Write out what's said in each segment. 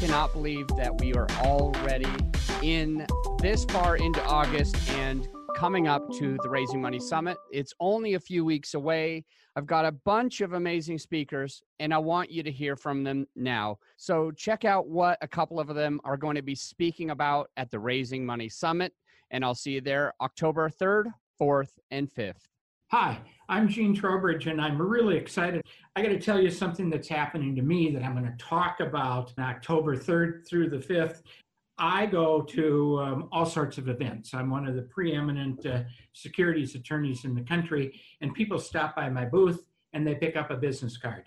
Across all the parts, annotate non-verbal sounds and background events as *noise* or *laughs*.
cannot believe that we are already in this far into August and coming up to the Raising Money Summit. It's only a few weeks away. I've got a bunch of amazing speakers, and I want you to hear from them now. So, check out what a couple of them are going to be speaking about at the Raising Money Summit. And I'll see you there October 3rd, 4th, and 5th. Hi, I'm Gene Trowbridge, and I'm really excited. I got to tell you something that's happening to me that I'm going to talk about October 3rd through the 5th. I go to um, all sorts of events. I'm one of the preeminent uh, securities attorneys in the country, and people stop by my booth and they pick up a business card.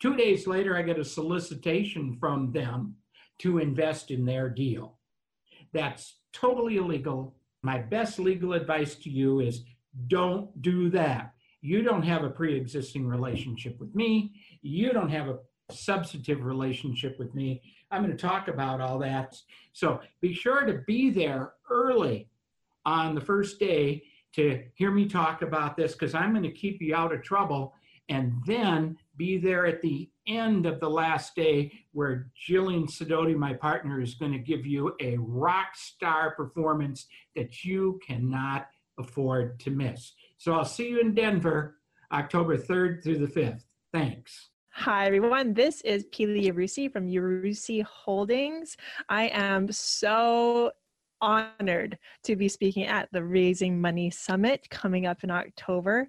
Two days later, I get a solicitation from them to invest in their deal. That's totally illegal. My best legal advice to you is don't do that. You don't have a pre existing relationship with me. You don't have a substantive relationship with me. I'm going to talk about all that. So be sure to be there early on the first day to hear me talk about this because I'm going to keep you out of trouble and then be there at the end of the last day where Jillian Sidoti, my partner, is going to give you a rock star performance that you cannot afford to miss. So I'll see you in Denver October 3rd through the 5th. Thanks. Hi, everyone. This is Pili Yarusi from Yarusi Holdings. I am so honored to be speaking at the Raising Money Summit coming up in October.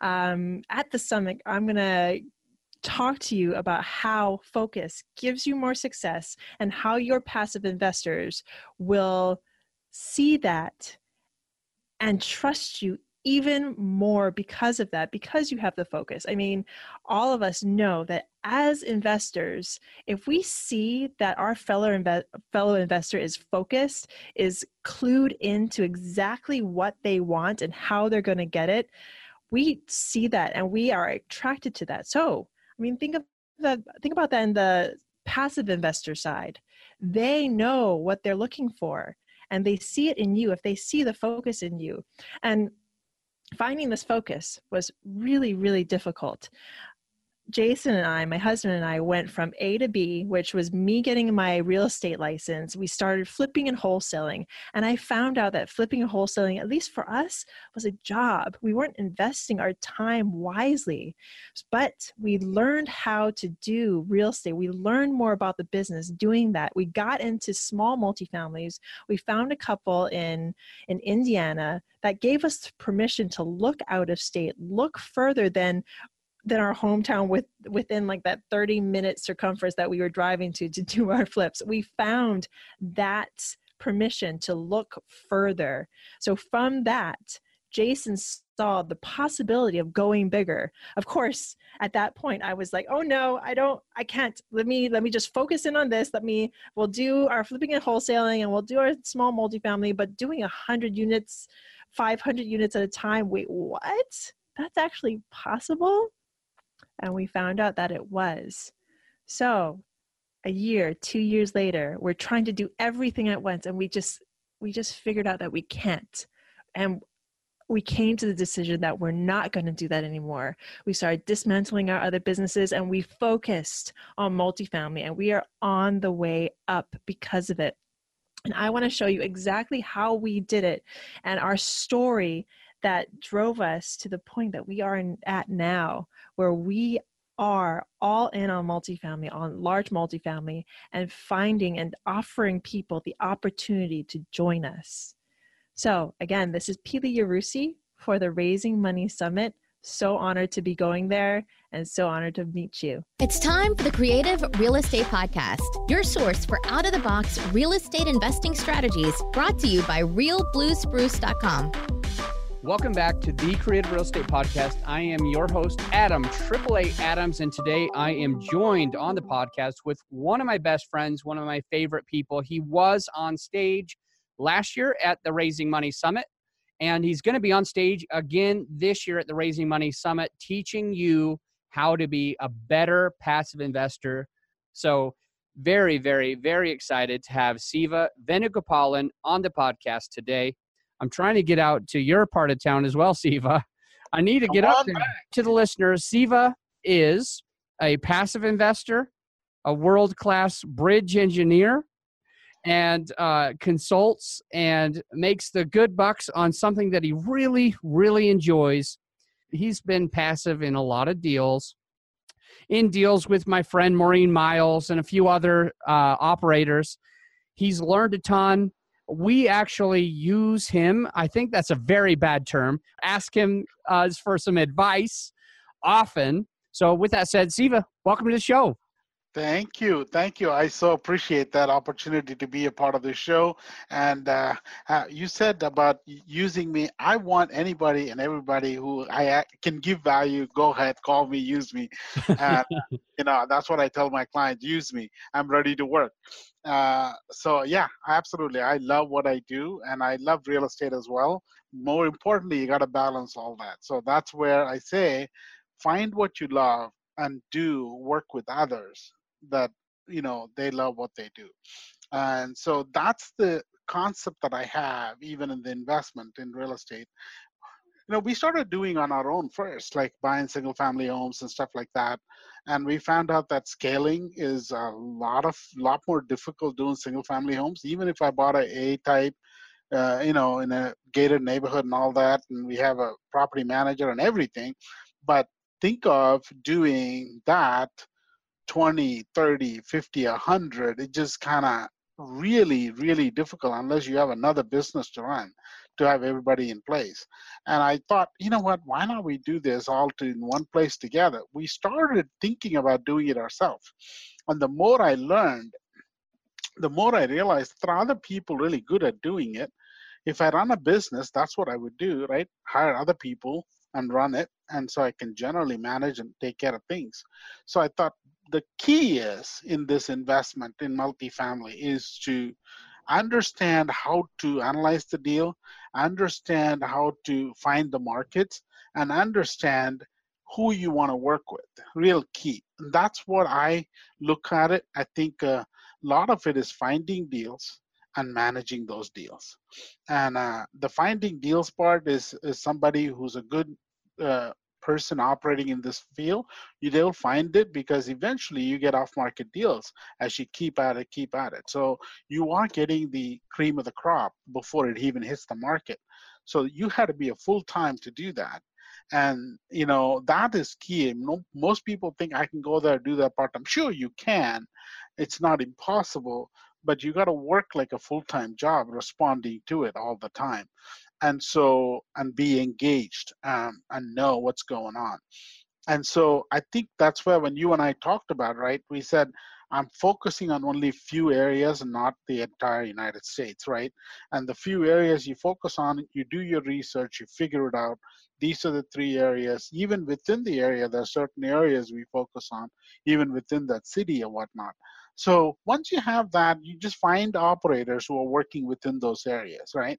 Um, at the summit, I'm going to talk to you about how focus gives you more success and how your passive investors will see that and trust you even more because of that, because you have the focus. I mean, all of us know that as investors, if we see that our fellow inve- fellow investor is focused, is clued into exactly what they want and how they're going to get it, we see that and we are attracted to that. So, I mean, think of that. Think about that in the passive investor side. They know what they're looking for and they see it in you, if they see the focus in you. And finding this focus was really, really difficult. Jason and I, my husband and I, went from A to B, which was me getting my real estate license. We started flipping and wholesaling. And I found out that flipping and wholesaling, at least for us, was a job. We weren't investing our time wisely. But we learned how to do real estate. We learned more about the business doing that. We got into small multifamilies. We found a couple in, in Indiana that gave us permission to look out of state, look further than than our hometown with within like that 30 minute circumference that we were driving to to do our flips. We found that permission to look further. So from that jason saw the possibility of going bigger. Of course at that point i was like oh no i don't i can't. Let me let me just focus in on this. Let me we'll do our flipping and wholesaling and we'll do our small multifamily but doing 100 units 500 units at a time. Wait what? That's actually possible and we found out that it was. So, a year, 2 years later, we're trying to do everything at once and we just we just figured out that we can't. And we came to the decision that we're not going to do that anymore. We started dismantling our other businesses and we focused on multifamily and we are on the way up because of it. And I want to show you exactly how we did it and our story that drove us to the point that we are at now, where we are all in on multifamily, on large multifamily, and finding and offering people the opportunity to join us. So, again, this is Pili Yarusi for the Raising Money Summit. So honored to be going there and so honored to meet you. It's time for the Creative Real Estate Podcast, your source for out of the box real estate investing strategies brought to you by realbluespruce.com. Welcome back to the Creative Real Estate Podcast. I am your host, Adam, AAA Adams, and today I am joined on the podcast with one of my best friends, one of my favorite people. He was on stage last year at the Raising Money Summit, and he's going to be on stage again this year at the Raising Money Summit, teaching you how to be a better passive investor. So, very, very, very excited to have Siva Venugopalan on the podcast today. I'm trying to get out to your part of town as well, *laughs* Siva. I need to get up to the listeners. Siva is a passive investor, a world class bridge engineer and uh, consults and makes the good bucks on something that he really, really enjoys. He's been passive in a lot of deals, in deals with my friend Maureen Miles and a few other uh, operators. He's learned a ton. We actually use him. I think that's a very bad term. Ask him uh, for some advice often. So, with that said, Siva, welcome to the show. Thank you. Thank you. I so appreciate that opportunity to be a part of the show. And uh, uh, you said about using me. I want anybody and everybody who I can give value, go ahead, call me, use me. And, *laughs* you know, that's what I tell my clients use me. I'm ready to work. Uh, so, yeah, absolutely. I love what I do and I love real estate as well. More importantly, you got to balance all that. So, that's where I say find what you love and do work with others that you know they love what they do. And so that's the concept that i have even in the investment in real estate. You know we started doing on our own first like buying single family homes and stuff like that. And we found out that scaling is a lot of lot more difficult doing single family homes. Even if i bought a a type uh, you know in a gated neighborhood and all that and we have a property manager and everything but think of doing that 20 30 50 100 it just kind of really really difficult unless you have another business to run to have everybody in place. And i thought you know what? Why not we do this all in one place together? We started thinking about doing it ourselves. And the more i learned the more i realized there are other people really good at doing it. If i run a business that's what i would do right? Hire other people and run it and so i can generally manage and take care of things. So i thought the key is in this investment in multifamily is to understand how to analyze the deal, understand how to find the markets, and understand who you want to work with. Real key. That's what I look at it. I think a lot of it is finding deals and managing those deals. And uh, the finding deals part is, is somebody who's a good uh, person operating in this field, you they'll find it because eventually you get off market deals as you keep at it, keep at it. So you are getting the cream of the crop before it even hits the market. So you had to be a full time to do that. And you know that is key. Most people think I can go there do that part time. Sure, you can. It's not impossible, but you got to work like a full time job, responding to it all the time and so and be engaged um, and know what's going on. And so i think that's where when you and i talked about right we said i'm focusing on only few areas not the entire united states right? And the few areas you focus on you do your research you figure it out. These are the three areas. Even within the area there are certain areas we focus on even within that city or whatnot so once you have that, you just find operators who are working within those areas, right?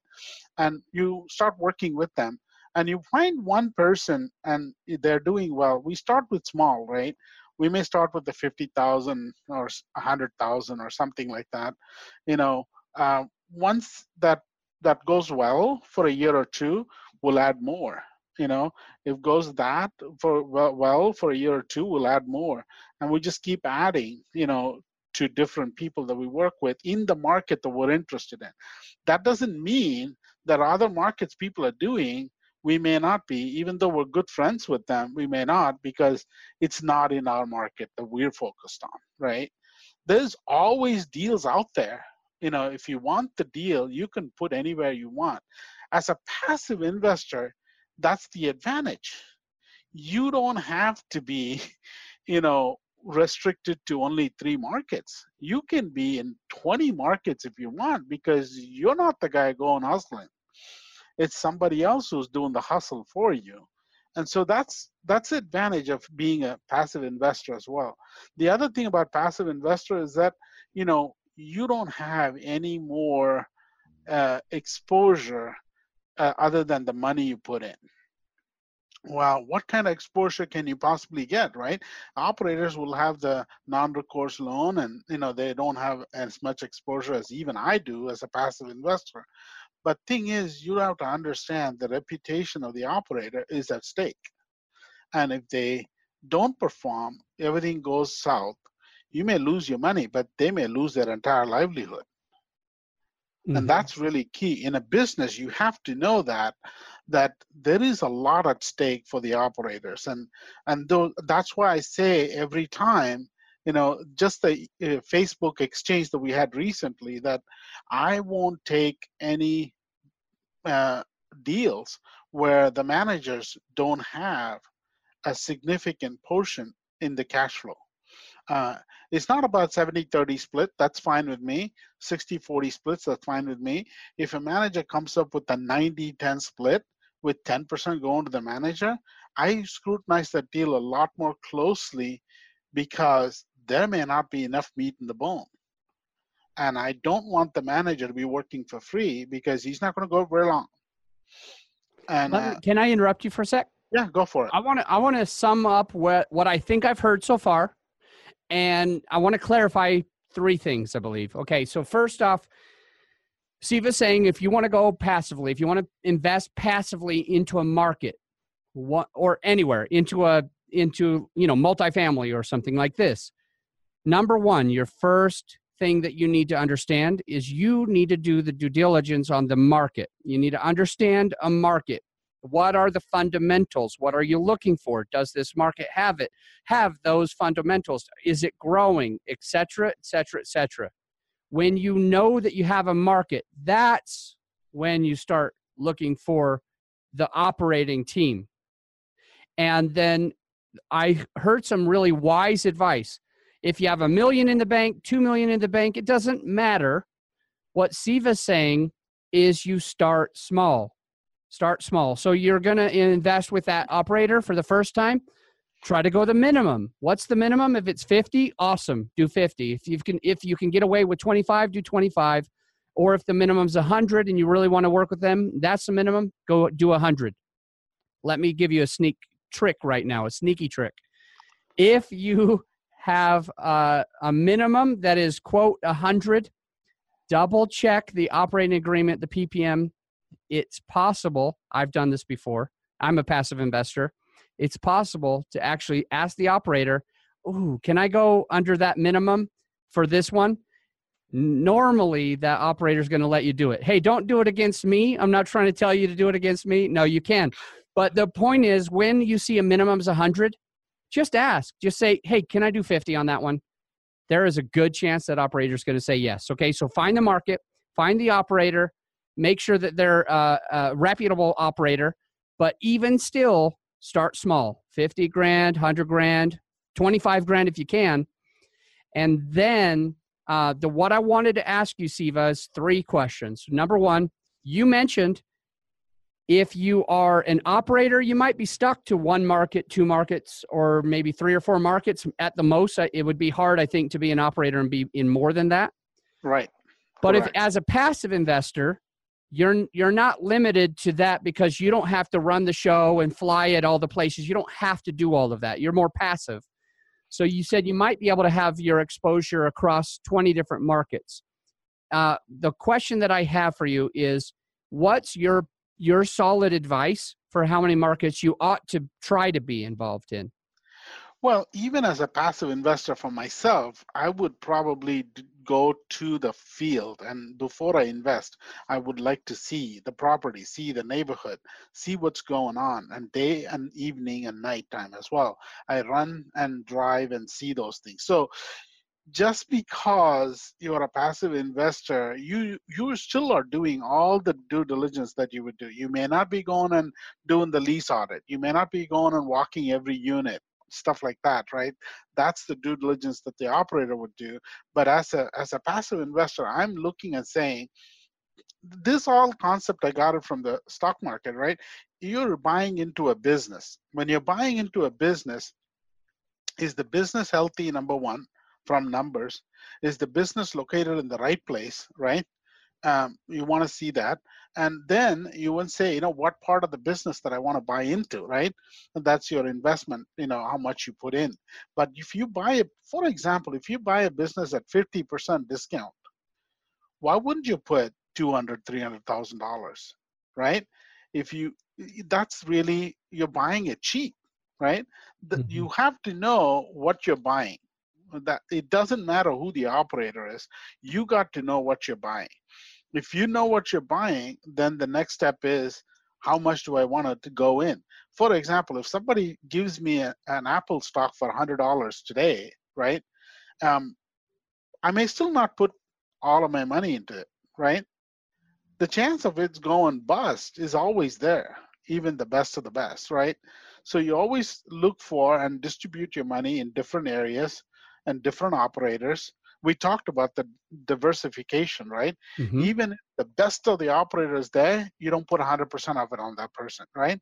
And you start working with them and you find one person and they're doing well. We start with small, right? We may start with the 50,000 or 100,000 or something like that. You know, uh, once that that goes well for a year or two, we'll add more you know if goes that for well for a year or two we'll add more and we just keep adding you know to different people that we work with in the market that we're interested in. That doesn't mean that other markets people are doing, we may not be, even though we're good friends with them, we may not because it's not in our market that we're focused on, right? There's always deals out there. You know, if you want the deal, you can put anywhere you want. As a passive investor, that's the advantage. You don't have to be, *laughs* you know, restricted to only three markets. You can be in 20 markets if you want because you're not the guy going hustling. It's somebody else who's doing the hustle for you. And so that's that's the advantage of being a passive investor as well. The other thing about passive investor is that you know you don't have any more uh, exposure uh, other than the money you put in well, what kind of exposure can you possibly get, right? Operators will have the non-recourse loan and, you know, they don't have as much exposure as even I do as a passive investor. But thing is, you have to understand the reputation of the operator is at stake. And if they don't perform, everything goes south. you may lose your money but they may lose their entire livelihood Mhm. and that's really key in a business you have to know that that there is a lot at stake for the operators. And and though that's why i say every time you know just the uh, facebook exchange that we had recently that i won't take any uh, deals where the managers don't have a significant portion in the cash flow. Uh, it's not about 70 30 split that's fine with me. 60 40 splits that's fine with me. If a manager comes up with a 90 10 split with 10% going to the manager i scrutinize that deal a lot more closely because there may not be enough meat in the bone and i don't want the manager to be working for free because he's not going to go very long and me- uh, can I interrupt you for a sec? yeah go for it I want to I want to sum up what what I think I've heard so far, and I want to clarify three things. I believe. Okay, so first off, Siva's saying if you want to go passively, if you want to invest passively into a market, or anywhere into a into you know multifamily or something like this. Number one, your first thing that you need to understand is you need to do the due diligence on the market. You need to understand a market what are the fundamentals what are you looking for does this market have it have those fundamentals is it growing etc etc etc when you know that you have a market that's when you start looking for the operating team and then i heard some really wise advice if you have a million in the bank 2 million in the bank it doesn't matter what siva's saying is you start small Start small. So you're going to invest with that operator for the first time. Try to go the minimum. What's the minimum? If it's 50, awesome. Do 50. If you can if you can get away with 25, do 25. Or if the minimum's 100 and you really want to work with them, that's the minimum, go do 100. Let me give you a sneak trick right now, a sneaky trick. If you have a minimum that is quote 100, double check the operating agreement, the PPM it's possible i've done this before i'm a passive investor it's possible to actually ask the operator ooh can i go under that minimum for this one? Normally that operator is going to let you do it. Hey don't do it against me. I'm not trying to tell you to do it against me. No you can. But the point is when you see a minimum is 100 just ask. Just say hey can i do 50 on that one? There is a good chance that operator is going to say yes okay? So find the market find the operator make sure that they're a, a reputable operator but even still start small. 50 grand 100 grand 25 grand if you can. And then uh, the what i wanted to ask you siva is three questions. Number one you mentioned if you are an operator you might be stuck to one market two markets or maybe three or four markets at the most. It would be hard i think to be an operator and be in more than that. Right. But Correct. if as a passive investor you're you're not limited to that because you don't have to run the show and fly at all the places. You don't have to do all of that. You're more passive. So you said you might be able to have your exposure across 20 different markets. Uh, the question that i have for you is what's your your solid advice for how many markets you ought to try to be involved in Well, even as a passive investor for myself, I would probably go to the field and before I invest, I would like to see the property, see the neighborhood, see what's going on, and day and evening and nighttime as well. I run and drive and see those things. So just because you're a passive investor, you you still are doing all the due diligence that you would do. You may not be going and doing the lease audit. You may not be going and walking every unit stuff like that right? That's the due diligence that the operator would do. But as a as a passive investor i'm looking and saying this all concept i got it from the stock market right? You're buying into a business. When you're buying into a business is the business healthy number one from numbers? Is the business located in the right place right um, you want to see that and then you would say you know what part of the business that i want to buy into right? And that's your investment you know how much you put in. But if you buy it for example if you buy a business at 50% discount why wouldn't you put 200 300000 dollars right? If you that's really you're buying it cheap right? Mhm. you have to know what you're buying that it doesn't matter who the operator is you got to know what you're buying. If you know what you're buying then the next step is how much do i want to go in? For example if somebody gives me a, an apple stock for $100 today right um, i may still not put all of my money into it right? The chance of it's going bust is always there even the best of the best right? So you always look for and distribute your money in different areas and different operators. We talked about the diversification, right? Mm-hmm. Even the best of the operators there, you don't put 100% of it on that person, right?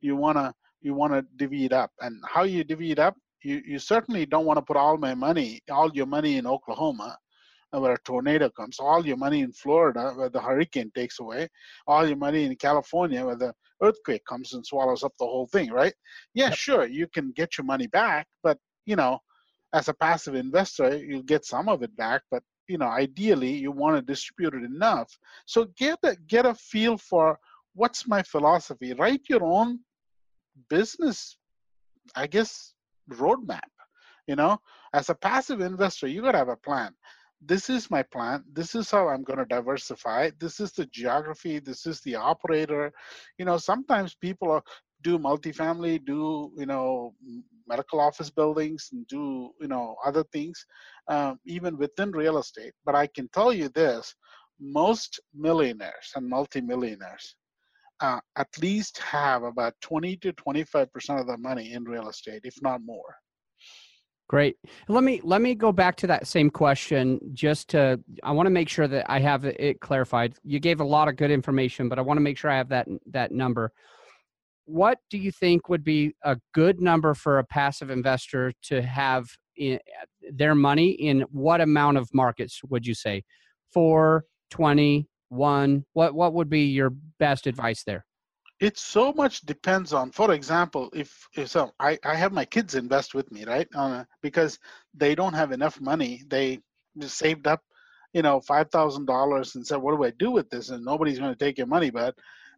You wanna you wanna divvy it up, and how you divvy it up? You you certainly don't want to put all my money, all your money in Oklahoma, where a tornado comes, all your money in Florida where the hurricane takes away, all your money in California where the earthquake comes and swallows up the whole thing, right? Yeah, yep. sure, you can get your money back, but you know, as a passive investor, you'll get some of it back, but you know, ideally you want to distribute it enough. So get a get a feel for what's my philosophy. Write your own business, I guess, roadmap. You know, as a passive investor, you gotta have a plan this is my plan this is how i'm going to diversify this is the geography this is the operator you know sometimes people are, do multifamily do you know medical office buildings and do you know other things um, even within real estate but i can tell you this most millionaires and multimillionaires uh, at least have about 20 to 25 percent of their money in real estate if not more Great. Let me let me go back to that same question just to I want to make sure that I have it clarified. You gave a lot of good information, but I want to make sure I have that that number. What do you think would be a good number for a passive investor to have in, their money in what amount of markets would you say? 4, 20, 1. What what would be your best advice there? it so much depends on for example if, if so I, I have my kids invest with me right uh, because they don't have enough money they just saved up you know five thousand dollars and said what do i do with this and nobody's going to take your money but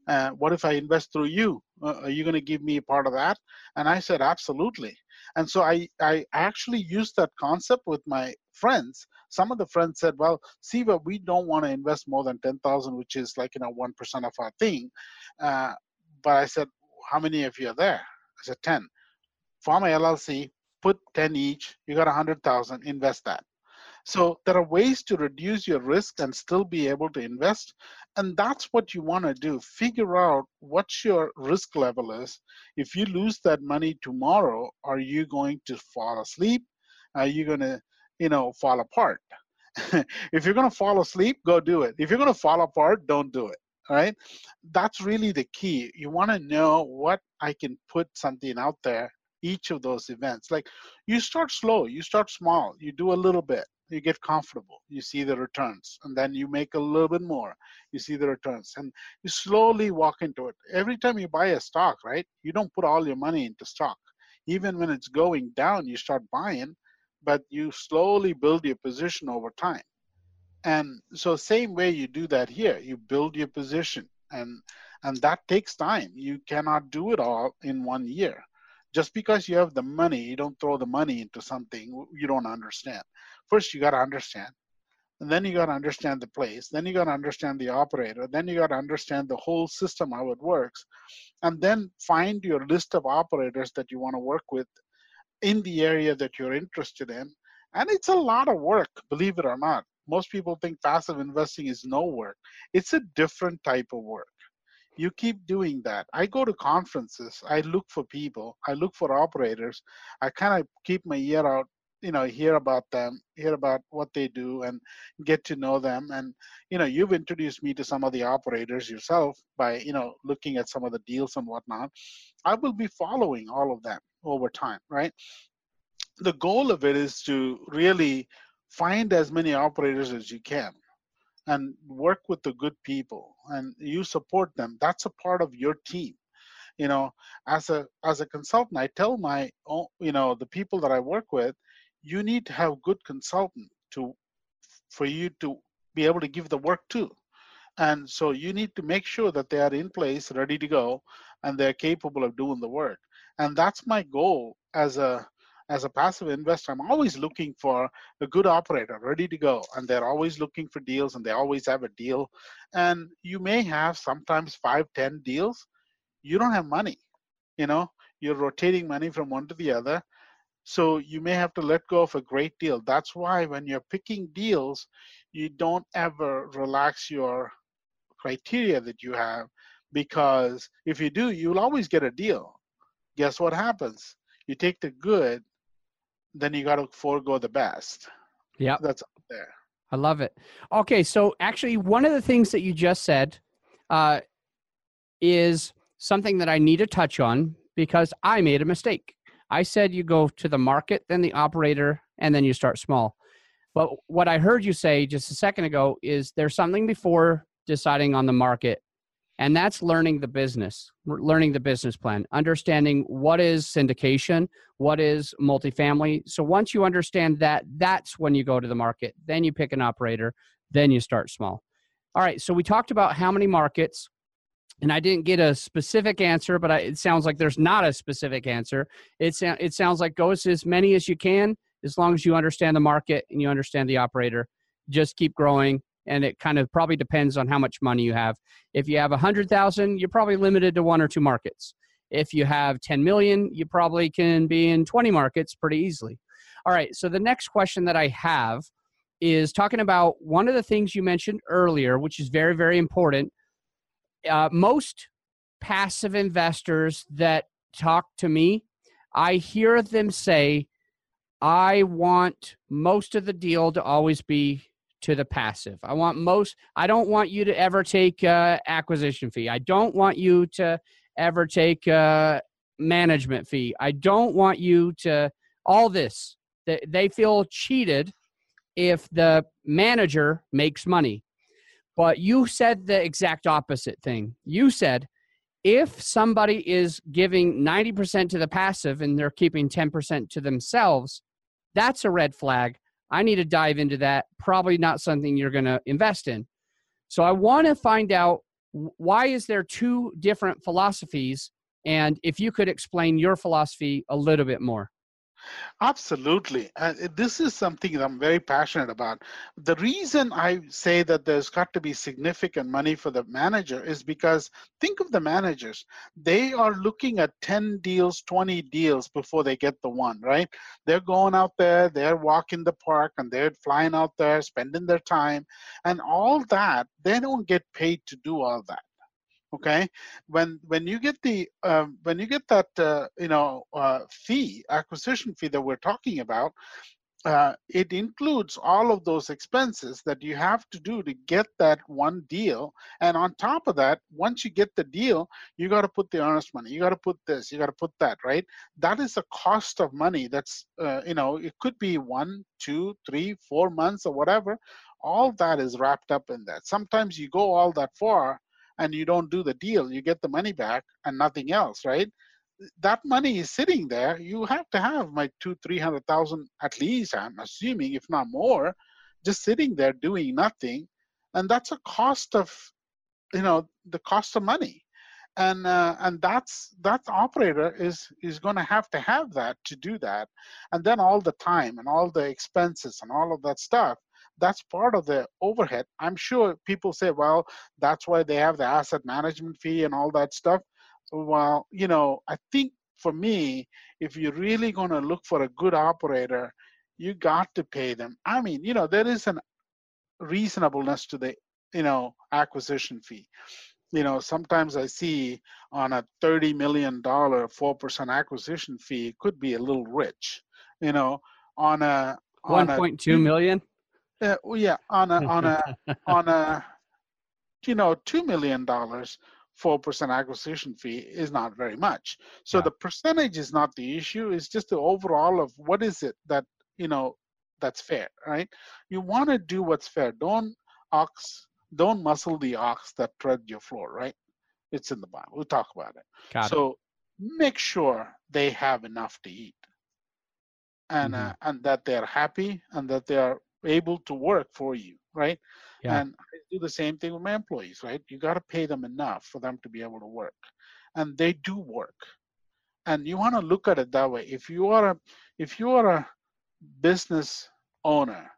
uh, what if i invest through you uh, are you going to give me a part of that and i said absolutely and so i i actually used that concept with my friends some of the friends said well Siva, we don't want to invest more than 10000 which is like you know 1% of our thing uh, but I said, how many of you are there? I said, 10. Form a LLC, put 10 each, you got 100,000, invest that. So there are ways to reduce your risk and still be able to invest. And that's what you want to do. Figure out what your risk level is. If you lose that money tomorrow, are you going to fall asleep? Are you going to, you know, fall apart? *laughs* if you're going to fall asleep, go do it. If you're going to fall apart, don't do it right? That's really the key. You want to know what I can put something out there, each of those events. Like you start slow, you start small, you do a little bit, you get comfortable, you see the returns, and then you make a little bit more, you see the returns, and you slowly walk into it. Every time you buy a stock, right, you don't put all your money into stock. Even when it's going down, you start buying, but you slowly build your position over time and so same way you do that here you build your position and and that takes time you cannot do it all in one year just because you have the money you don't throw the money into something you don't understand first you got to understand. And then you got to understand the place. Then you got to understand the operator. Then you got to understand the whole system how it works. And then find your list of operators that you want to work with in the area that you're interested in. And it's a lot of work believe it or not. Most people think passive investing is no work. It's a different type of work. You keep doing that. I go to conferences, I look for people, I look for operators, I kind of keep my ear out, you know, hear about them, hear about what they do, and get to know them. And, you know, you've introduced me to some of the operators yourself by, you know, looking at some of the deals and whatnot. I will be following all of them over time, right? The goal of it is to really find as many operators as you can and work with the good people and you support them that's a part of your team you know as a as a consultant i tell my you know the people that i work with you need to have good consultant to for you to be able to give the work to and so you need to make sure that they are in place ready to go and they're capable of doing the work and that's my goal as a as a passive investor, I'm always looking for a good operator ready to go. And they're always looking for deals and they always have a deal. And you may have sometimes five, ten deals. You don't have money. You know, you're rotating money from one to the other. So you may have to let go of a great deal. That's why when you're picking deals, you don't ever relax your criteria that you have because if you do, you'll always get a deal. Guess what happens? You take the good, then you got to forego the best. Yeah, that's there. I love it. Okay, so actually, one of the things that you just said uh, is something that I need to touch on because I made a mistake. I said you go to the market, then the operator, and then you start small. But what I heard you say just a second ago is there's something before deciding on the market and that's learning the business learning the business plan understanding what is syndication what is multifamily. So once you understand that that's when you go to the market. Then you pick an operator then you start small. All right so we talked about how many markets and i didn't get a specific answer but I, it sounds like there's not a specific answer it, it sounds like go as many as you can as long as you understand the market and you understand the operator just keep growing and it kind of probably depends on how much money you have. If you have a hundred thousand, you're probably limited to one or two markets. If you have 10 million, you probably can be in 20 markets pretty easily. All right, so the next question that I have is talking about one of the things you mentioned earlier, which is very, very important. Uh, most passive investors that talk to me, I hear them say, I want most of the deal to always be to the passive. I want most, I don't want you to ever take uh, acquisition fee. I don't want you to ever take a management fee. I don't want you to, all this. They, they feel cheated if the manager makes money. But you said the exact opposite thing. You said, if somebody is giving 90% to the passive and they're keeping 10% to themselves, that's a red flag. I need to dive into that. Probably not something you're going to invest in. So I want to find out why is there two different philosophies and if you could explain your philosophy a little bit more. Absolutely. Uh, this is something that I'm very passionate about. The reason I say that there's got to be significant money for the manager is because think of the managers. They are looking at 10 deals, 20 deals before they get the one, right? They're going out there, they're walking the park, and they're flying out there, spending their time. And all that, they don't get paid to do all that okay? When when you get the um, when you get that uh, you know uh, fee acquisition fee that we're talking about uh, it includes all of those expenses that you have to do to get that one deal. And on top of that once you get the deal you got to put the earnest money you got to put this you got to put that right? That is a cost of money that's uh, you know it could be one two three four months or whatever. All that is wrapped up in that. Sometimes you go all that far and you don't do the deal, you get the money back and nothing else, right? That money is sitting there. You have to have my two, three hundred thousand at least. I'm assuming, if not more, just sitting there doing nothing, and that's a cost of, you know, the cost of money, and uh, and that's that operator is is going to have to have that to do that, and then all the time and all the expenses and all of that stuff that's part of the overhead. I'm sure people say, well, that's why they have the asset management fee and all that stuff. Well, you know, I think for me, if you're really going to look for a good operator, you got to pay them. I mean, you know, there is an reasonableness to the, you know, acquisition fee. You know, sometimes I see on a $30 million 4% acquisition fee, it could be a little rich, you know, on a, on 1.2 million uh, well, yeah, on a on a *laughs* on a you know two million dollars, four percent acquisition fee is not very much. So yeah. the percentage is not the issue. It's just the overall of what is it that you know that's fair, right? You want to do what's fair. Don't ox, don't muscle the ox that tread your floor, right? It's in the Bible. We'll talk about it. Got so it. make sure they have enough to eat, and mm-hmm. uh, and that they're happy and that they are able to work for you, right? Yeah. And I do the same thing with my employees, right? You got to pay them enough for them to be able to work, and they do work. And you want to look at it that way. If you are a, if you are a business owner,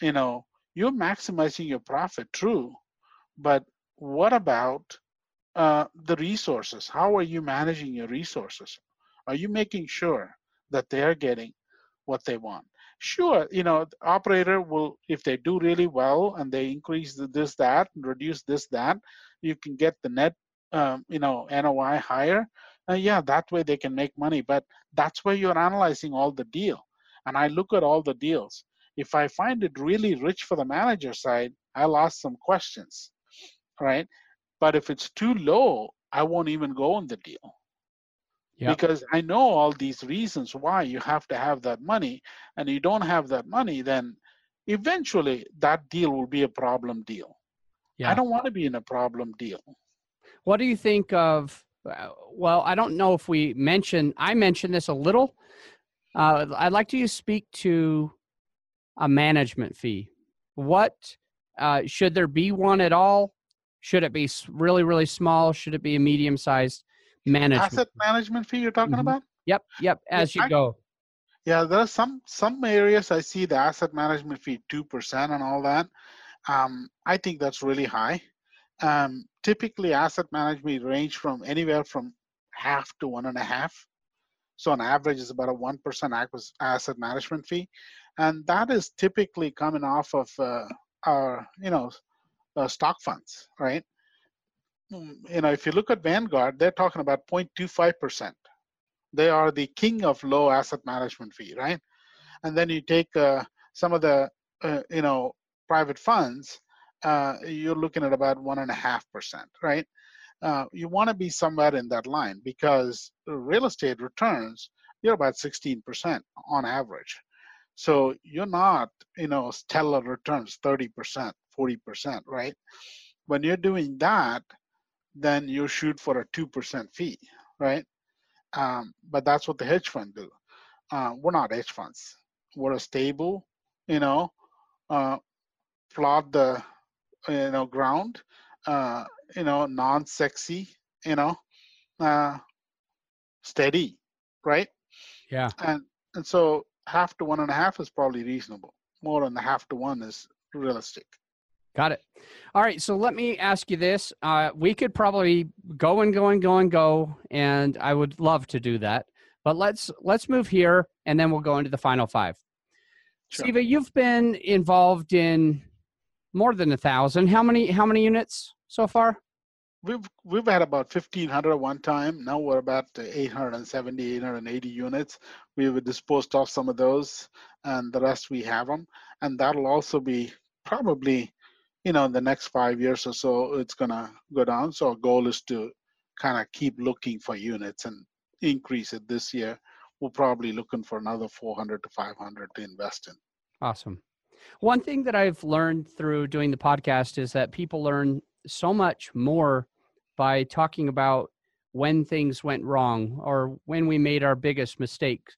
you know, you're maximizing your profit, true, but what about uh, the resources? How are you managing your resources? Are you making sure that they're getting what they want? Sure, you know, operator will, if they do really well and they increase the, this, that, and reduce this, that, you can get the net, um, you know, NOI higher. Uh, yeah, that way they can make money. But that's where you're analyzing all the deal. And I look at all the deals. If I find it really rich for the manager side, I'll ask some questions, right? But if it's too low, I won't even go on the deal. Yep. Because I know all these reasons why you have to have that money, and you don't have that money, then eventually that deal will be a problem deal. Yeah. I don't want to be in a problem deal. What do you think of? uh, Well, I don't know if we mentioned. I mentioned this a little. Uh, I'd like you to speak to a management fee. What uh, should there be one at all? Should it be really, really small? Should it be a medium-sized management? Asset management fee you're talking Mhm. about? Yep, yep. As you I- go. Yeah, there are some some areas I see the asset management fee two percent and all that. Um, I think that's really high. Um, typically, asset management range from anywhere from half to one and a half. So on average, it's about a one percent asset management fee, and that is typically coming off of uh, our you know uh, stock funds, right? You know, if you look at Vanguard, they're talking about 0.25 percent they are the king of low asset management fee, right? And then you take uh, some of the, uh, you know, private funds, uh, you're looking at about one and a half percent, right? Uh, you want to be somewhere in that line because real estate returns, you're about 16% on average. So you're not, you know, stellar returns, 30%, 40%, right? When you're doing that, then you shoot for a 2% fee, right? um, but that's what the hedge fund do. Uh, we're not hedge funds. We're a stable, you know, uh, plot the, you know, ground, uh, you know, non-sexy, you know, uh, steady, right? Yeah. And and so half to one and a half is probably reasonable. More than the half to one is realistic. Got it. All right. So let me ask you this. Uh, we could probably go and go and go and go, and I would love to do that. But let's let's move here, and then we'll go into the final five. Sure. Siva, you've been involved in more than a thousand. How many how many units so far? We've we've had about 1,500 at one time. Now we're about 870, 880 units. We've disposed of some of those, and the rest we have them. And that'll also be probably, you know, in the next five years or so, it's gonna go down. So our goal is to kind of keep looking for units and increase it this year. We're probably looking for another 400 to 500 to invest in. Awesome. One thing that I've learned through doing the podcast is that people learn so much more by talking about when things went wrong or when we made our biggest mistakes.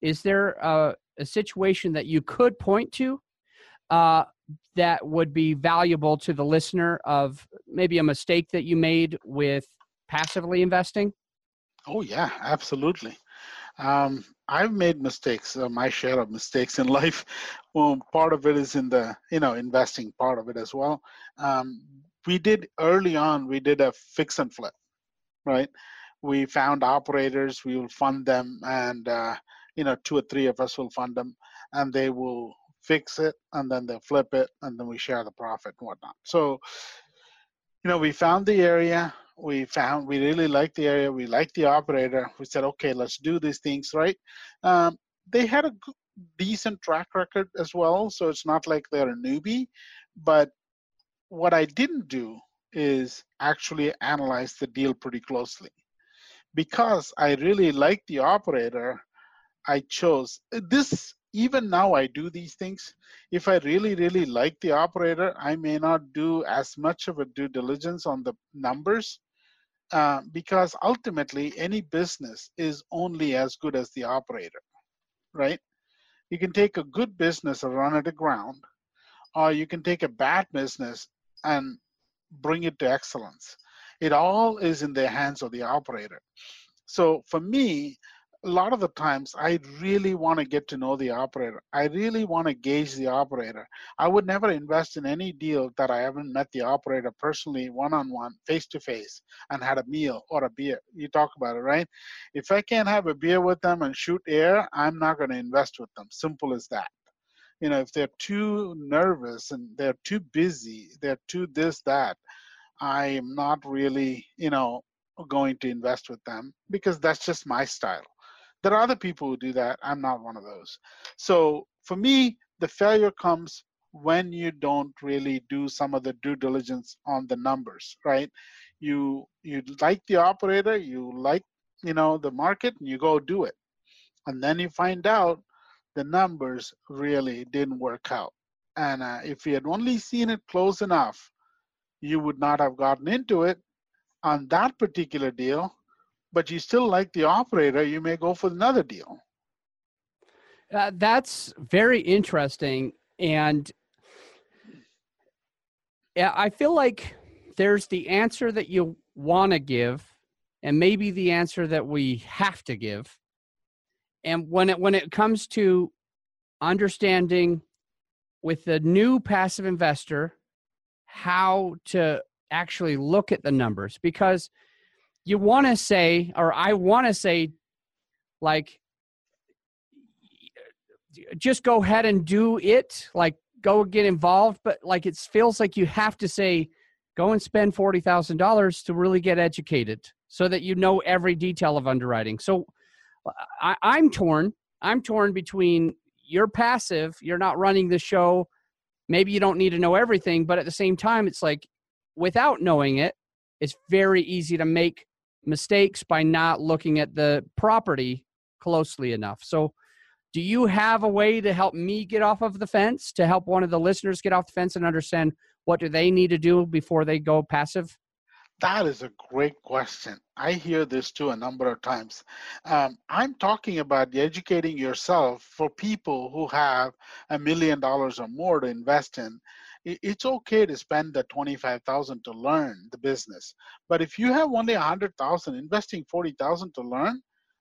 Is there a, a situation that you could point to uh, that would be valuable to the listener of maybe a mistake that you made with passively investing? Oh yeah, absolutely. Um, I've made mistakes, uh, my share of mistakes in *laughs* life. Well, part of it is in the you know investing part of it as well. Um, we did early on. We did a fix and flip, right? We found operators. We will fund them, and uh, you know two or three of us will fund them, and they will fix it, and then they'll flip it, and then we share the profit and whatnot. So, you know, we found the area we found we really liked the area we liked the operator. We said okay let's do these things right? Um, they had a decent track record as well so it's not like they're a newbie but what i didn't do is actually analyze the deal pretty closely. Because i really liked the operator i chose this even now i do these things. If i really really like the operator i may not do as much of a due diligence on the numbers uh, because ultimately any business is only as good as the operator right? You can take a good business and run it to ground or you can take a bad business and bring it to excellence. It all is in the hands of the operator. So for me a lot of the times I really want to get to know the operator. I really want to gauge the operator. I would never invest in any deal that I haven't met the operator personally, one on one, face to face, and had a meal or a beer. You talk about it, right? If I can't have a beer with them and shoot air, I'm not going to invest with them. Simple as that. You know, if they're too nervous and they're too busy, they're too this, that, I am not really, you know, going to invest with them because that's just my style. There are other people who do that. I'm not one of those. So for me, the failure comes when you don't really do some of the due diligence on the numbers, right? You you like the operator, you like you know the market, and you go do it, and then you find out the numbers really didn't work out. And uh, if you had only seen it close enough, you would not have gotten into it on that particular deal but you still like the operator, you may go for another deal. Uh, that's very interesting. And yeah, I feel like there's the answer that you want to give, and maybe the answer that we have to give. And when it when it comes to understanding with the new passive investor how to actually look at the numbers because you want to say, or I want to say, like, just go ahead and do it, like, go get involved. But like, it feels like you have to say, go and spend $40,000 to really get educated so that you know every detail of underwriting. So I, I'm torn. I'm torn between you're passive, you're not running the show. Maybe you don't need to know everything, but at the same time, it's like without knowing it, it's very easy to make mistakes by not looking at the property closely enough. So, do you have a way to help me get off of the fence, to help one of the listeners get off the fence and understand what do they need to do before they go passive? That is a great question. I hear this too a number of times. Um, I'm talking about educating yourself for people who have a million dollars or more to invest in it's okay to spend the 25000 to learn the business. But if you have only 100000 investing 40000 to learn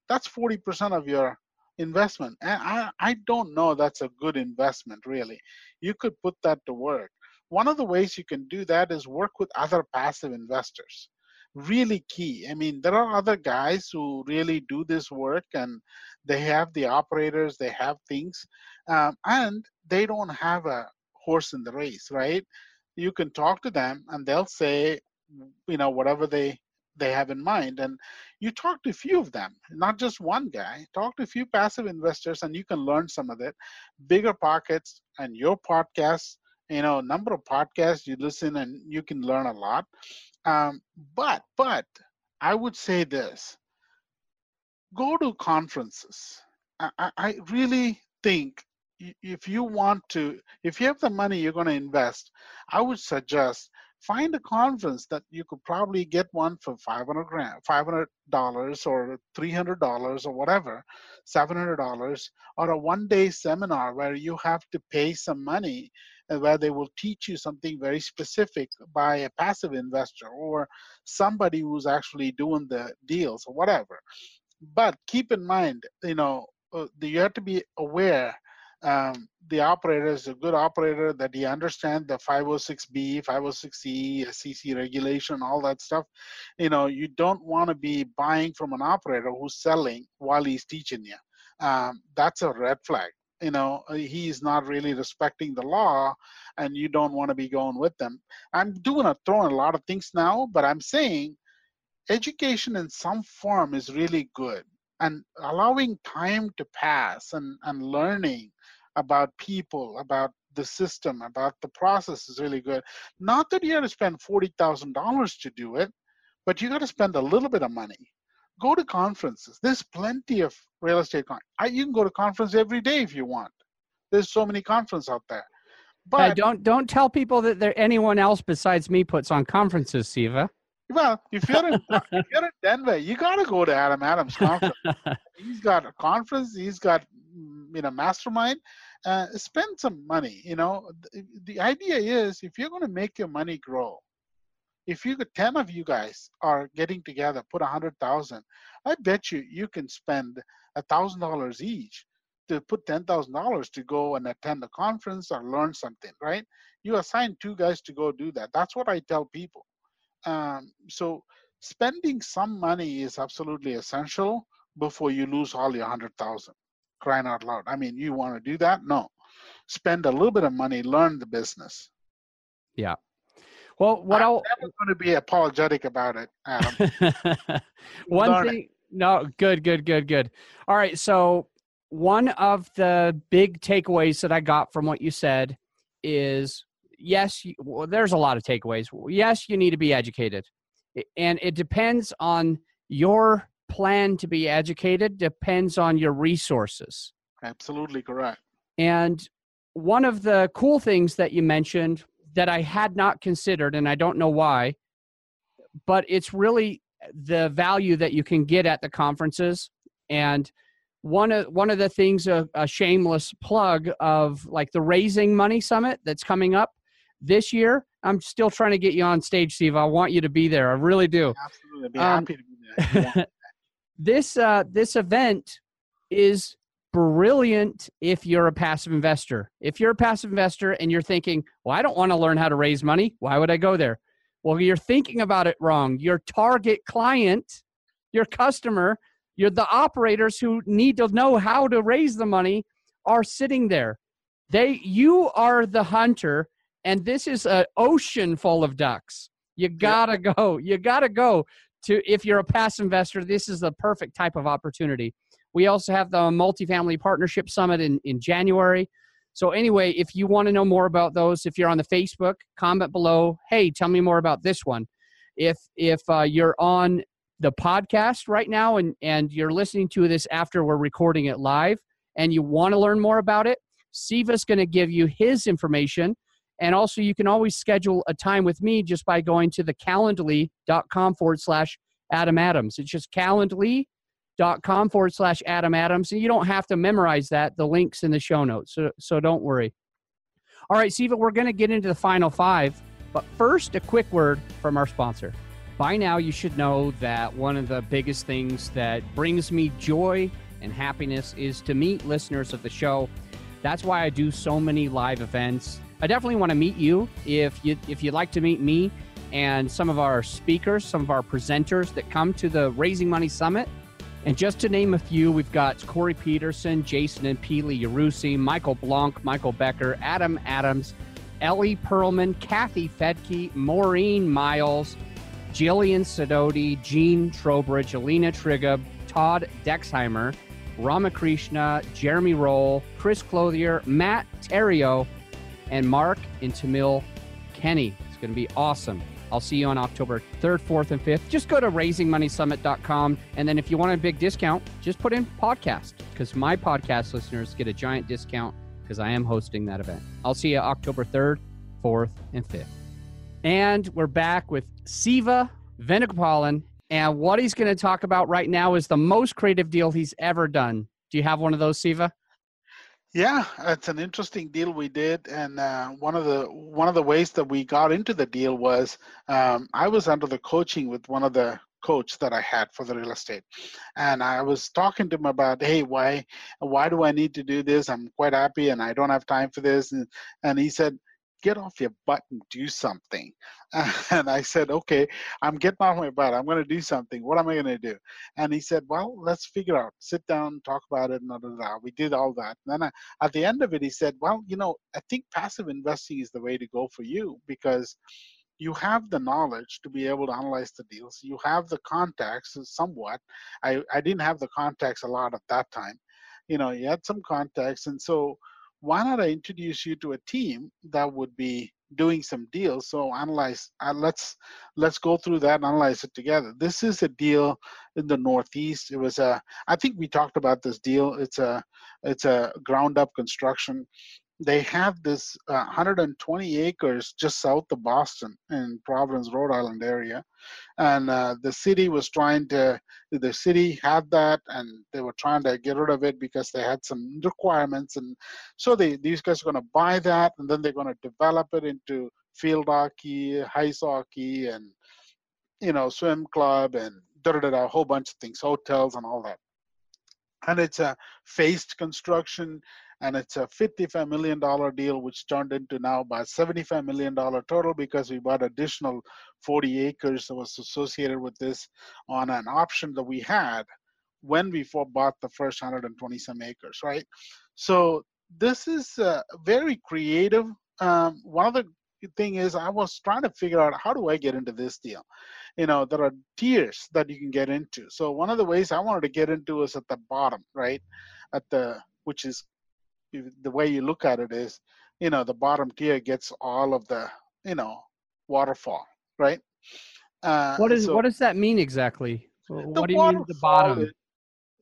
that's 40% of your investment. And I, I don't know that's a good investment really. You could put that to work. One of the ways you can do that is work with other passive investors. Really key. I mean there are other guys who really do this work and they have the operators they have things um, and they don't have a horse in the race, right? You can talk to them and they'll say, you know, whatever they they have in mind. And you talk to a few of them, not just one guy. Talk to a few passive investors and you can learn some of it. BiggerPockets and your podcasts, you know, number of podcasts you listen and you can learn a lot. Um, but but I would say this: go to conferences. I, I really think if you want to, if you have the money you're going to invest, I would suggest find a conference that you could probably get one for 500 grand, 500 dollars or 300 dollars or whatever, 700 dollars, or a one-day seminar where you have to pay some money and where they will teach you something very specific by a passive investor or somebody who's actually doing the deals or whatever. But keep in mind, you know, uh, you have to be aware um, the operator is a good operator that he understands the 506b 506c sec regulation all that stuff. You know you don't want to be buying from an operator who's selling while he's teaching you. Um, that's a red flag. You know he's not really respecting the law and you don't want to be going with them. I'm doing a throwing a lot of things now but i'm saying education in some form is really good. And allowing time to pass and, and learning about people, about the system, about the process is really good. Not that you have to spend $40,000 to do it, but you got to spend a little bit of money. Go to conferences. There's plenty of real estate. Con- I, you can go to conference every day if you want. There's so many conferences out there. But don't don't tell people that there anyone else besides me puts on conferences, Siva. Well, if you're in *laughs* if you're in Denver, you gotta go to Adam Adams conference. *laughs* he's got a conference. He's got you know mastermind uh, spend some money you know the, the idea is if you're going to make your money grow if you could 10 of you guys are getting together put a hundred thousand i bet you you can spend a thousand dollars each to put ten thousand dollars to go and attend a conference or learn something, right? You assign two guys to go do that. That's what I tell people. Um, so spending some money is absolutely essential before you lose all your hundred thousand. Crying out loud. I mean, you want to do that? No. Spend a little bit of money, learn the business. Yeah. Well, what I'm I'll never going to be apologetic about it, Adam. *laughs* one Learn it. thing no good good good good all right so one of the big takeaways that i got from what you said is yes you, well, there's a lot of takeaways yes you need to be educated and it depends on your plan to be educated depends on your resources Absolutely correct. and one of the cool things that you mentioned that I had not considered, and I don't know why, but it's really the value that you can get at the conferences. And one of one of the things, a, a shameless plug of like the Raising Money Summit that's coming up this year. I'm still trying to get you on stage, Steve. I want you to be there. I really do. Absolutely. Be Um, happy to be there. want. *laughs* this uh, this event is brilliant if you're a passive investor. If you're a passive investor and you're thinking, "Well, I don't want to learn how to raise money. Why would I go there?" Well, you're thinking about it wrong. Your target client, your customer, you're the operators who need to know how to raise the money are sitting there. They you are the hunter and this is an ocean full of ducks. You got to go. You got to go to if you're a past investor, this is the perfect type of opportunity. We also have the multifamily partnership summit in, in January. So anyway, if you want to know more about those, if you're on the Facebook, comment below. Hey, tell me more about this one. If if uh, you're on the podcast right now and and you're listening to this after we're recording it live, and you want to learn more about it, Siva's going to give you his information. And also, you can always schedule a time with me just by going to the calendly.com forward slash Adam Adams. It's just calendly.com forward slash Adam Adams. And you don't have to memorize that. The link's in the show notes. So, so don't worry. All right, Siva, we're going to get into the final five. But first, a quick word from our sponsor. By now, you should know that one of the biggest things that brings me joy and happiness is to meet listeners of the show. That's why I do so many live events. I definitely want to meet you if you if you'd like to meet me and some of our speakers, some of our presenters that come to the Raising Money Summit. And just to name a few, we've got Corey Peterson, Jason and Pili Yarusi, Michael Blank, Michael Becker, Adam Adams, Ellie Perlman, Kathy Fettke, Maureen Miles, Jillian Sidoti, Gene Trowbridge, Alina Trigub, Todd Dexheimer, Ramakrishna, Jeremy Roll, Chris Clothier, Matt Theriault, and Mark and Tamiel Kenney. It's going to be awesome. I'll see you on October 3rd, 4th, and 5th. Just go to raisingmoneysummit.com. And then if you want a big discount, just put in podcast because my podcast listeners get a giant discount because I am hosting that event. I'll see you October 3rd, 4th, and 5th. And we're back with Siva Venugopalan. And what he's going to talk about right now is the most creative deal he's ever done. Do you have one of those, Siva? Yeah, it's an interesting deal we did, and uh, one of the one of the ways that we got into the deal was um, I was under the coaching with one of the coach that I had for the real estate, and I was talking to him about, hey, why why do I need to do this? I'm quite happy, and I don't have time for this, and and he said, get off your butt and do something. *laughs* And I said, okay, I'm getting off my butt. I'm going to do something. What am I going to do? And he said, well, let's figure out. Sit down, talk about it, and blah, blah, blah. We did all that. And then I, at the end of it, he said, well, you know, I think passive investing is the way to go for you because you have the knowledge to be able to analyze the deals. You have the contacts uh, somewhat. I, I didn't have the contacts a lot at that time. You know, you had some contacts. And so why not I introduce you to a team that would be doing some deals? So analyze. Uh, let's let's go through that and analyze it together. This is a deal in the Northeast. It was a. I think we talked about this deal. It's a it's a ground up construction. They have this uh, 120 acres just south of Boston in Providence, Rhode Island area, and uh, the city was trying to. The city had that, and they were trying to get rid of it because they had some requirements, and so they these guys are going to buy that, and then they're going to develop it into field hockey, ice hockey, and you know swim club, and da da da, a whole bunch of things, hotels, and all that. and it's a phased construction and it's a $55 million deal which turned into now about $75 million total because we bought additional 40 acres that was associated with this on an option that we had when we bought the first 120 some acres right? So this is uh, very creative. Um, one of the thing is i was trying to figure out how do i get into this deal? You know there are tiers that you can get into. So one of the ways i wanted to get into is at the bottom right? At the which is the way you look at it is you know the bottom tier gets all of the you know waterfall right? Uh, what is so what does that mean exactly? What do you mean the bottom? is,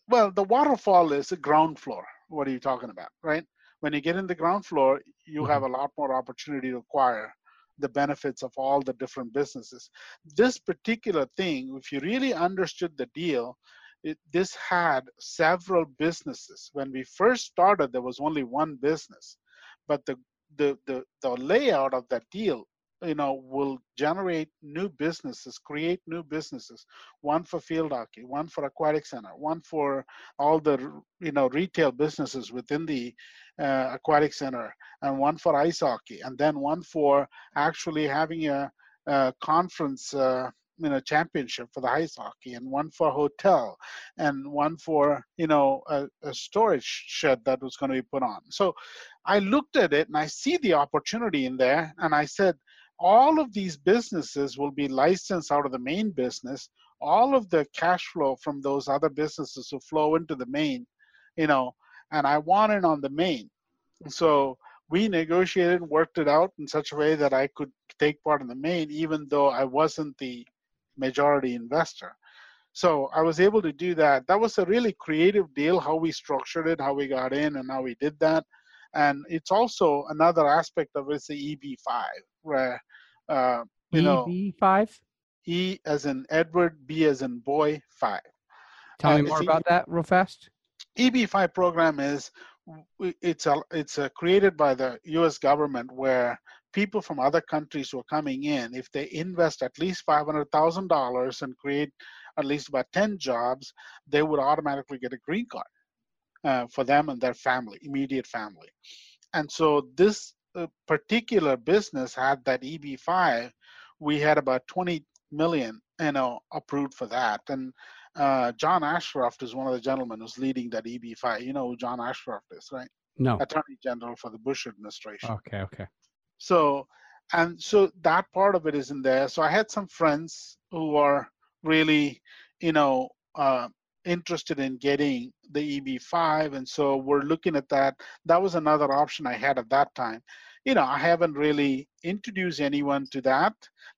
well the waterfall is the ground floor. What are you talking about right? When you get in the ground floor you mm-hmm. have a lot more opportunity to acquire the benefits of all the different businesses. This particular thing if you really understood the deal it, this had several businesses. When we first started, there was only one business, but the the the, the layout of that deal you know will generate new businesses create new businesses one for field hockey one for aquatic center one for all the you know retail businesses within the uh, aquatic center and one for ice hockey and then one for actually having a, a conference uh, you know championship for the ice hockey and one for a hotel and one for you know a, a storage shed that was going to be put on. So i looked at it and i see the opportunity in there and i said all of these businesses will be licensed out of the main business. All of the cash flow from those other businesses will flow into the main you know and i want it on the main. So we negotiated worked it out in such a way that I could take part in the main, even though I wasn't the majority investor. So I was able to do that. That was a really creative deal, how we structured it, how we got in, and how we did that. And it's also another aspect of it's the EB5, where uh, you know EB5, E as in Edward, B as in boy, five. Tell me more about that real fast. EB5 program is it's a, it's a created by the U.S. government where people from other countries who are coming in, if they invest at least $500,000 and create at least about 10 jobs, they would automatically get a green card uh, for them and their family, immediate family. And so this uh, particular business had that EB5. We had about 20 million, you know, approved for that. And uh, John Ashcroft is one of the gentlemen who's leading that EB5. You know who John Ashcroft is, right? No. Attorney General for the Bush administration. Okay, okay. So, and so that part of it is in there. So I had some friends who are really, you know, uh, interested in getting the EB5, and so we're looking at that. That was another option I had at that time. You know, I haven't really introduced anyone to that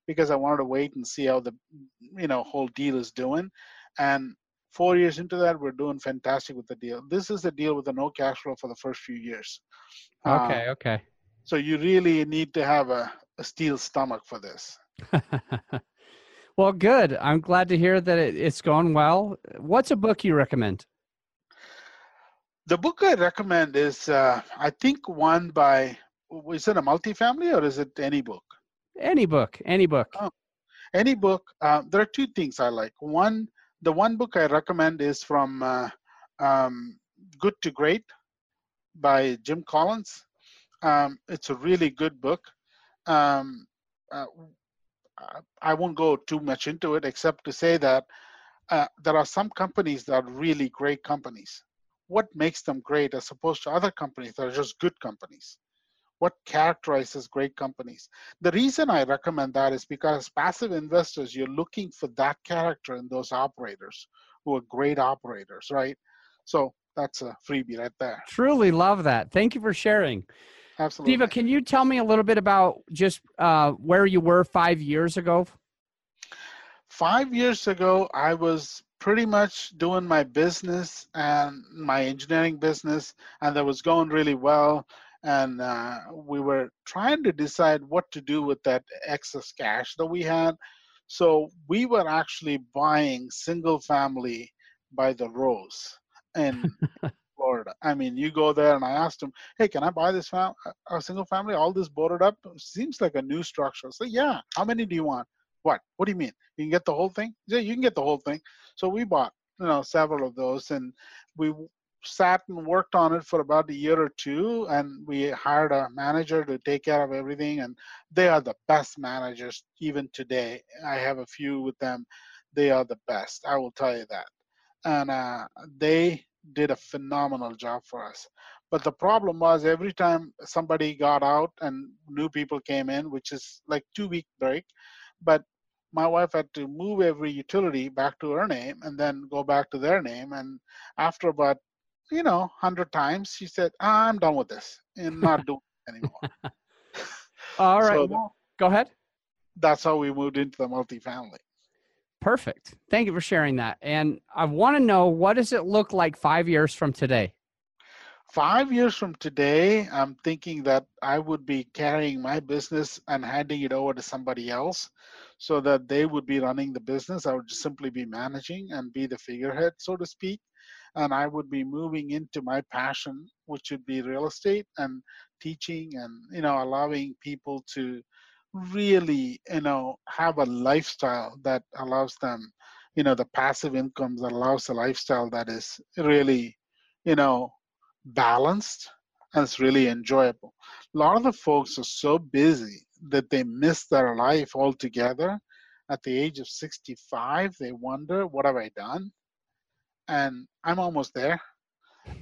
because I wanted to wait and see how the, you know, whole deal is doing. And four years into that, we're doing fantastic with the deal. This is the deal with the no cash flow for the first few years. Okay, uh, okay. So you really need to have a, a steel stomach for this. *laughs* well, good. I'm glad to hear that it, it's gone well. What's a book you recommend? The book I recommend is, uh, I think, one by, is it a multifamily or is it any book? Any book, any book. Oh, any book. Uh, there are two things I like. One, the one book I recommend is from uh, um, Good to Great by Jim Collins. Um, it's a really good book. Um, uh, I won't go too much into it except to say that uh, there are some companies that are really great companies. What makes them great as opposed to other companies that are just good companies? What characterizes great companies? The reason I recommend that is because passive investors, you're looking for that character in those operators who are great operators, right? So that's a freebie right there. Truly love that. Thank you for sharing. Absolutely. Siva, can you tell me a little bit about just uh, where you were five years ago? Five years ago, I was pretty much doing my business and my engineering business, and that was going really well. And uh, we were trying to decide what to do with that excess cash that we had. So we were actually buying single family by the rows. And *laughs* Florida. I mean, you go there, and I asked him, "Hey, can I buy this fam- a single family? All this boarded up seems like a new structure." So yeah, how many do you want? What? What do you mean? You can get the whole thing? Yeah, you can get the whole thing. So we bought, you know, several of those, and we sat and worked on it for about a year or two and we hired a manager to take care of everything and they are the best managers even today i have a few with them they are the best i will tell you that and uh, they did a phenomenal job for us but the problem was every time somebody got out and new people came in which is like two week break but my wife had to move every utility back to her name and then go back to their name and after about you know, hundred times, she said, "I'm done with this and not *laughs* doing it anymore." All right, so well, go ahead. That's how we moved into the multifamily. Perfect. Thank you for sharing that. And I want to know what does it look like five years from today? Five years from today, I'm thinking that I would be carrying my business and handing it over to somebody else so that they would be running the business. I would just simply be managing and be the figurehead, so to speak and I would be moving into my passion, which would be real estate and teaching and you know allowing people to really you know have a lifestyle that allows them you know the passive incomes that allows a lifestyle that is really you know balanced and it's really enjoyable a lot of the folks are so busy that they miss their life altogether at the age of 65 they wonder what have i done and I'm almost there.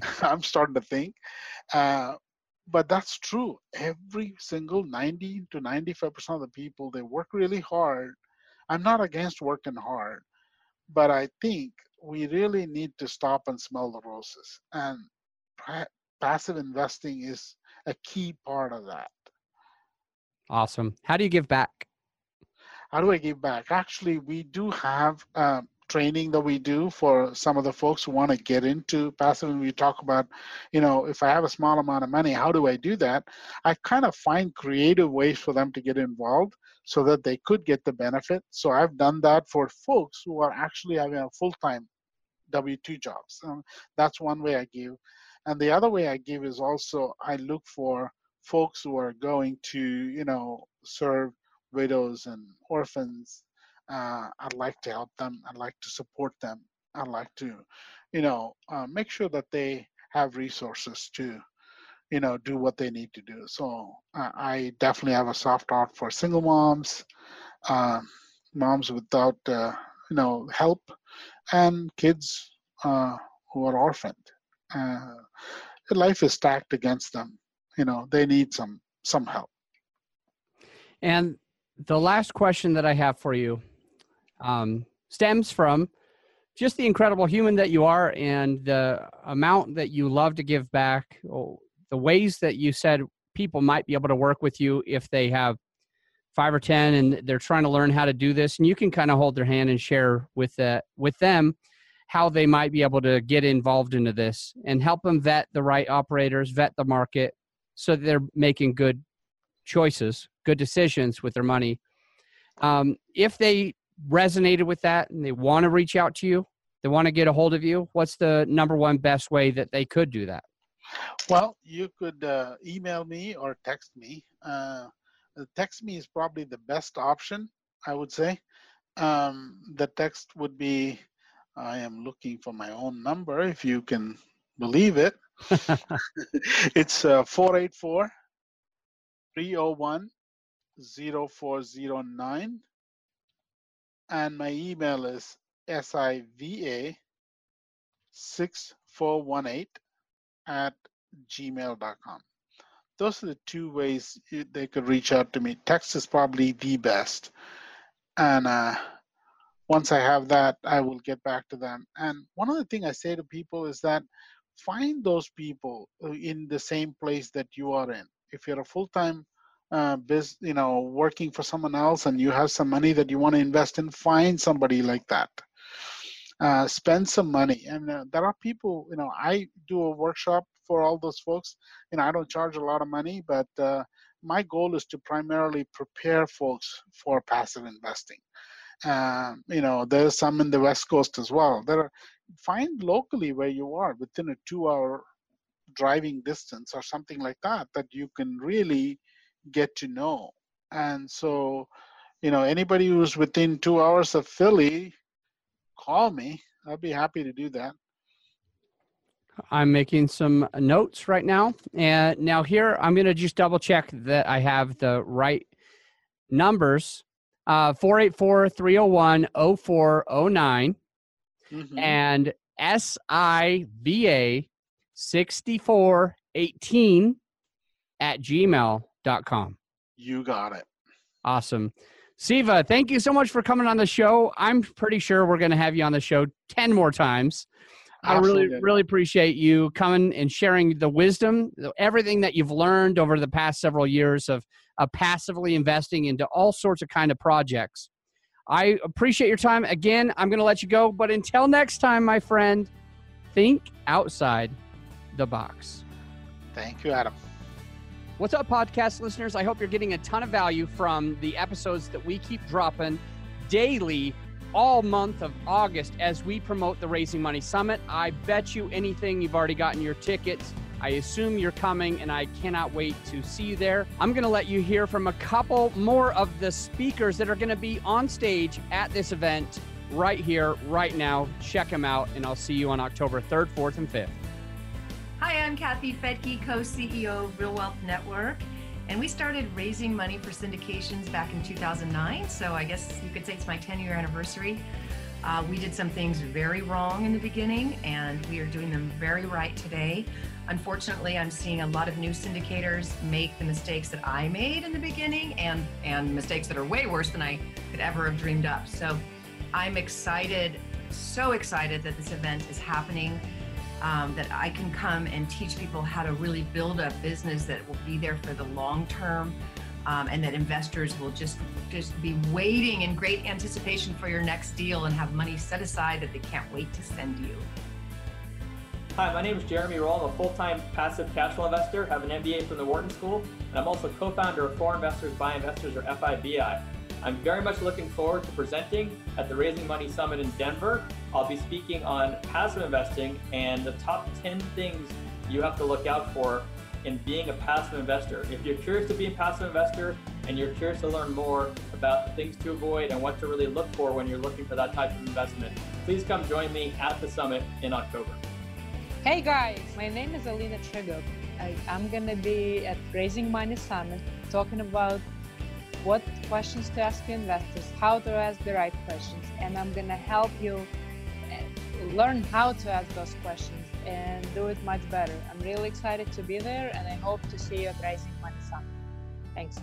*laughs* I'm starting to think. Uh, but that's true. Every single 90 to 95% of the people, they work really hard. I'm not against working hard, but I think we really need to stop and smell the roses. And passive investing is a key part of that. Awesome. How do you give back? How do I give back? Actually, we do have um, training that we do for some of the folks who want to get into passive and we talk about you know if i have a small amount of money how do i do that? I kind of find creative ways for them to get involved so that they could get the benefit. So i've done that for folks who are actually having a full-time w2 jobs. Um, that's one way i give. And the other way i give is also i look for folks who are going to you know serve widows and orphans uh, I'd like to help them. I'd like to support them. I'd like to, you know, uh, make sure that they have resources to, you know, do what they need to do. So uh, I definitely have a soft heart for single moms, um, moms without, uh, you know, help, and kids uh, who are orphaned. Uh, life is stacked against them. You know, they need some some help. And the last question that I have for you um, stems from just the incredible human that you are and the amount that you love to give back, the ways that you said people might be able to work with you if they have five or ten and they're trying to learn how to do this. And you can kind of hold their hand and share with that with them how they might be able to get involved into this and help them vet the right operators vet the market so they're making good choices good decisions with their money. Um, if they resonated with that and they want to reach out to you, they want to get a hold of you, what's the number one best way that they could do that? Well, you could uh, email me or text me. Uh, text me is probably the best option, I would say. Um, the text would be I am looking for my own number, if you can believe it. *laughs* it's uh, 484 301 0409 and my email is siva 6418 at gmail.com. Those are the two ways they could reach out to me. Text is probably the best. And uh, once I have that, I will get back to them. And one other thing I say to people is that find those people in the same place that you are in. If you're a full time uh, biz, you know, working for someone else and you have some money that you want to invest in, find somebody like that. Uh, spend some money. And uh, there are people, you know, I do a workshop for all those folks. You know, I don't charge a lot of money, but uh, my goal is to primarily prepare folks for passive investing. Um, you know, there's some in the West Coast as well. There are, find locally where you are within a two hour driving distance or something like that, that you can really get to know. And so, you know, anybody who's within two hours of Philly, call me. I'll be happy to do that. I'm making some notes right now. And now here, I'm going to just double check that I have the right numbers. Uh, 484-301-0409 Mhm. and SIVA 6418 at gmail.com. You got it. Awesome. Siva, thank you so much for coming on the show. I'm pretty sure we're going to have you on the show 10 more times. I really, really appreciate you coming and sharing the wisdom, everything that you've learned over the past several years of, of passively investing into all sorts of kind of projects. I appreciate your time. Again, I'm going to let you go, but until next time, my friend, think outside the box. Thank you, Adam. What's up, podcast listeners? I hope you're getting a ton of value from the episodes that we keep dropping daily all month of August as we promote the Raising Money Summit. I bet you anything you've already gotten your tickets. I assume you're coming, and I cannot wait to see you there. I'm going to let you hear from a couple more of the speakers that are going to be on stage at this event right here, right now. Check them out, and I'll see you on October 3rd, 4th, and 5th. Hi, I'm Kathy Fettke, co-CEO of Real Wealth Network. And we started raising money for syndications back in 2009. So I guess you could say it's my 10 year anniversary. Uh, we did some things very wrong in the beginning, and we are doing them very right today. Unfortunately, I'm seeing a lot of new syndicators make the mistakes that I made in the beginning and, and mistakes that are way worse than I could ever have dreamed up. So I'm excited, so excited that this event is happening um, that I can come and teach people how to really build a business that will be there for the long term, um, and that investors will just just be waiting in great anticipation for your next deal and have money set aside that they can't wait to send you. Hi, my name is Jeremy Roll. I'm a full-time passive cash flow investor, have an MBA from the Wharton School, and I'm also co-founder of For Investors by Investors or FIBI. I'm very much looking forward to presenting at the Raising Money Summit in Denver. I'll be speaking on passive investing and the top 10 things you have to look out for in being a passive investor. If you're curious to be a passive investor and you're curious to learn more about things to avoid and what to really look for when you're looking for that type of investment, please come join me at the summit in October. Hey guys, my name is Alina Trigub. I'm gonna be at Raising Money Summit talking about what questions to ask your investors, how to ask the right questions, and I'm gonna help you eh, learn how to ask those questions and do it much better. I'm really excited to be there and I hope to see you at Raising Money Summit. Thanks.